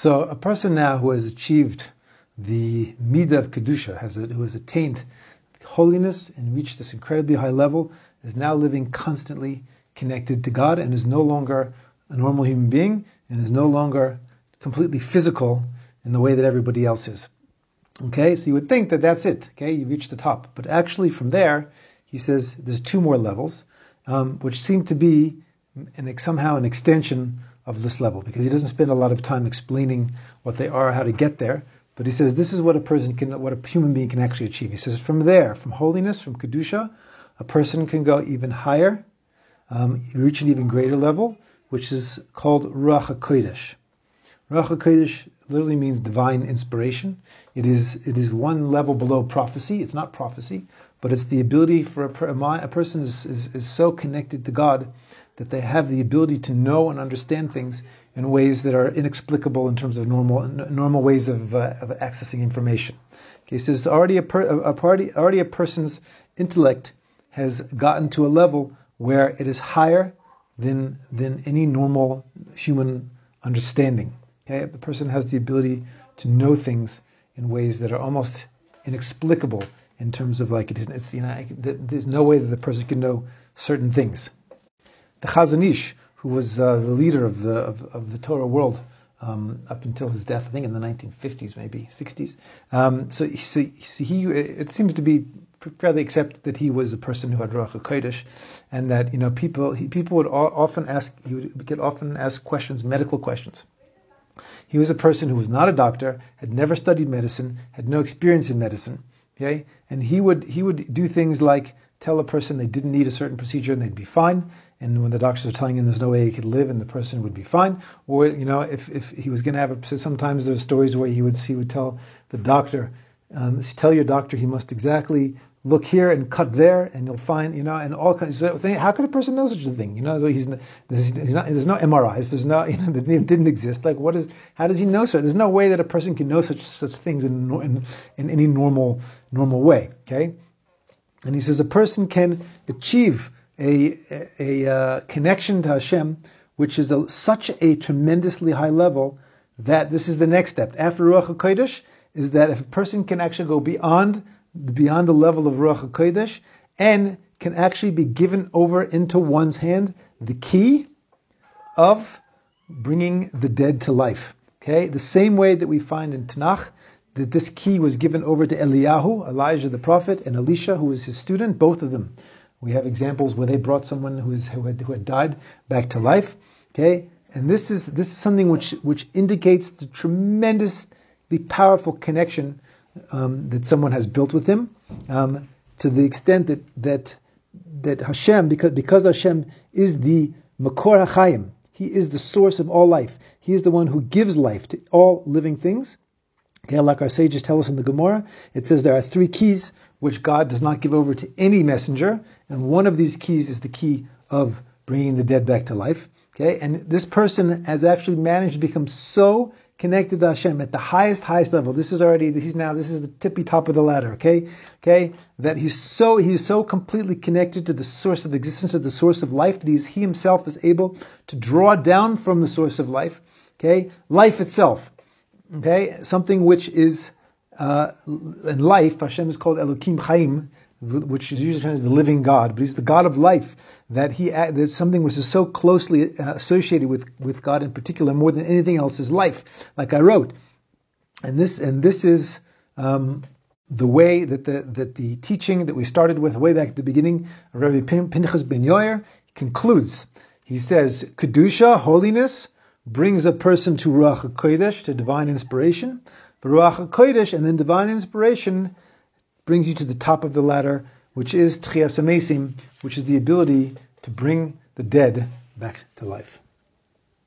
So a person now who has achieved the midah of kedusha, has a, who has attained holiness and reached this incredibly high level, is now living constantly connected to God and is no longer a normal human being and is no longer completely physical in the way that everybody else is. Okay, so you would think that that's it. Okay, you reach the top, but actually from there, he says there's two more levels, um, which seem to be somehow an extension of this level because he doesn't spend a lot of time explaining what they are, how to get there. But he says this is what a person can, what a human being can actually achieve. He says from there, from holiness, from kedusha, a person can go even higher, um, reach an even greater level, which is called ruach hakodesh. Ruach hakodesh literally means divine inspiration. It is it is one level below prophecy. It's not prophecy, but it's the ability for a, a, person is, is, is so connected to God that they have the ability to know and understand things in ways that are inexplicable in terms of normal normal ways of, uh, of accessing information. Okay, it's already a, per, a, party, already a person's intellect has gotten to a level where it is higher than than any normal human understanding. Okay, the person has the ability to know things in ways that are almost inexplicable in terms of like it is. It's you know there's no way that the person can know certain things. The Chazon Ish, who was uh, the leader of the of, of the Torah world um, up until his death, I think in the 1950s, maybe 60s. Um, so, so, so, he, it seems to be fairly accepted that he was a person who had Ruach HaKodesh, and that you know people he, people would often ask he would get often ask questions, medical questions. He was a person who was not a doctor, had never studied medicine, had no experience in medicine. Okay, and he would he would do things like tell a person they didn't need a certain procedure and they'd be fine. And when the doctors are telling him there's no way he could live and the person would be fine, or you know, if, if he was going to have a, sometimes there's stories where he would he would tell the doctor, um, tell your doctor he must exactly look here and cut there, and you'll find, you know, and all kinds of things. How could a person know such a thing? You know, he's, he's not, there's no MRIs, there's no, you know, that didn't exist. Like, what is, how does he know so? There's no way that a person can know such, such things in, in, in any normal, normal way, okay? And he says a person can achieve a, a, a uh, connection to Hashem, which is a, such a tremendously high level that this is the next step. After Ruach HaKodesh, is that if a person can actually go beyond beyond the level of Ruach HaKodesh and can actually be given over into one's hand the key of bringing the dead to life. Okay, the same way that we find in Tanakh that this key was given over to Eliyahu, Elijah the prophet, and Elisha, who was his student, both of them. We have examples where they brought someone who, had, who had died back to life. Okay, and this is this is something which which indicates the tremendously powerful connection um, that someone has built with him, um, to the extent that that that Hashem, because because Hashem is the Makor HaChaim, He is the source of all life. He is the one who gives life to all living things. Okay, like our sages tell us in the Gemara, it says there are three keys which God does not give over to any messenger, and one of these keys is the key of bringing the dead back to life. Okay, and this person has actually managed to become so connected to Hashem at the highest, highest level. This is already, he's now, this is the tippy top of the ladder, okay? Okay? That he's so, he's so completely connected to the source of existence, to the source of life, that he's, he himself is able to draw down from the source of life, okay? Life itself, okay? Something which is, uh, in life, Hashem is called Elokim Chaim, which is usually translated the living God, but he's the God of life. That he there's something which is so closely uh, associated with with God in particular, more than anything else, is life. Like I wrote, and this and this is um, the way that the that the teaching that we started with way back at the beginning, Rabbi Pinchas ben Yair concludes. He says, kedusha, holiness, brings a person to ruach kodesh, to divine inspiration. But ruach kodesh and then divine inspiration brings you to the top of the ladder, which is Tchias which is the ability to bring the dead back to life.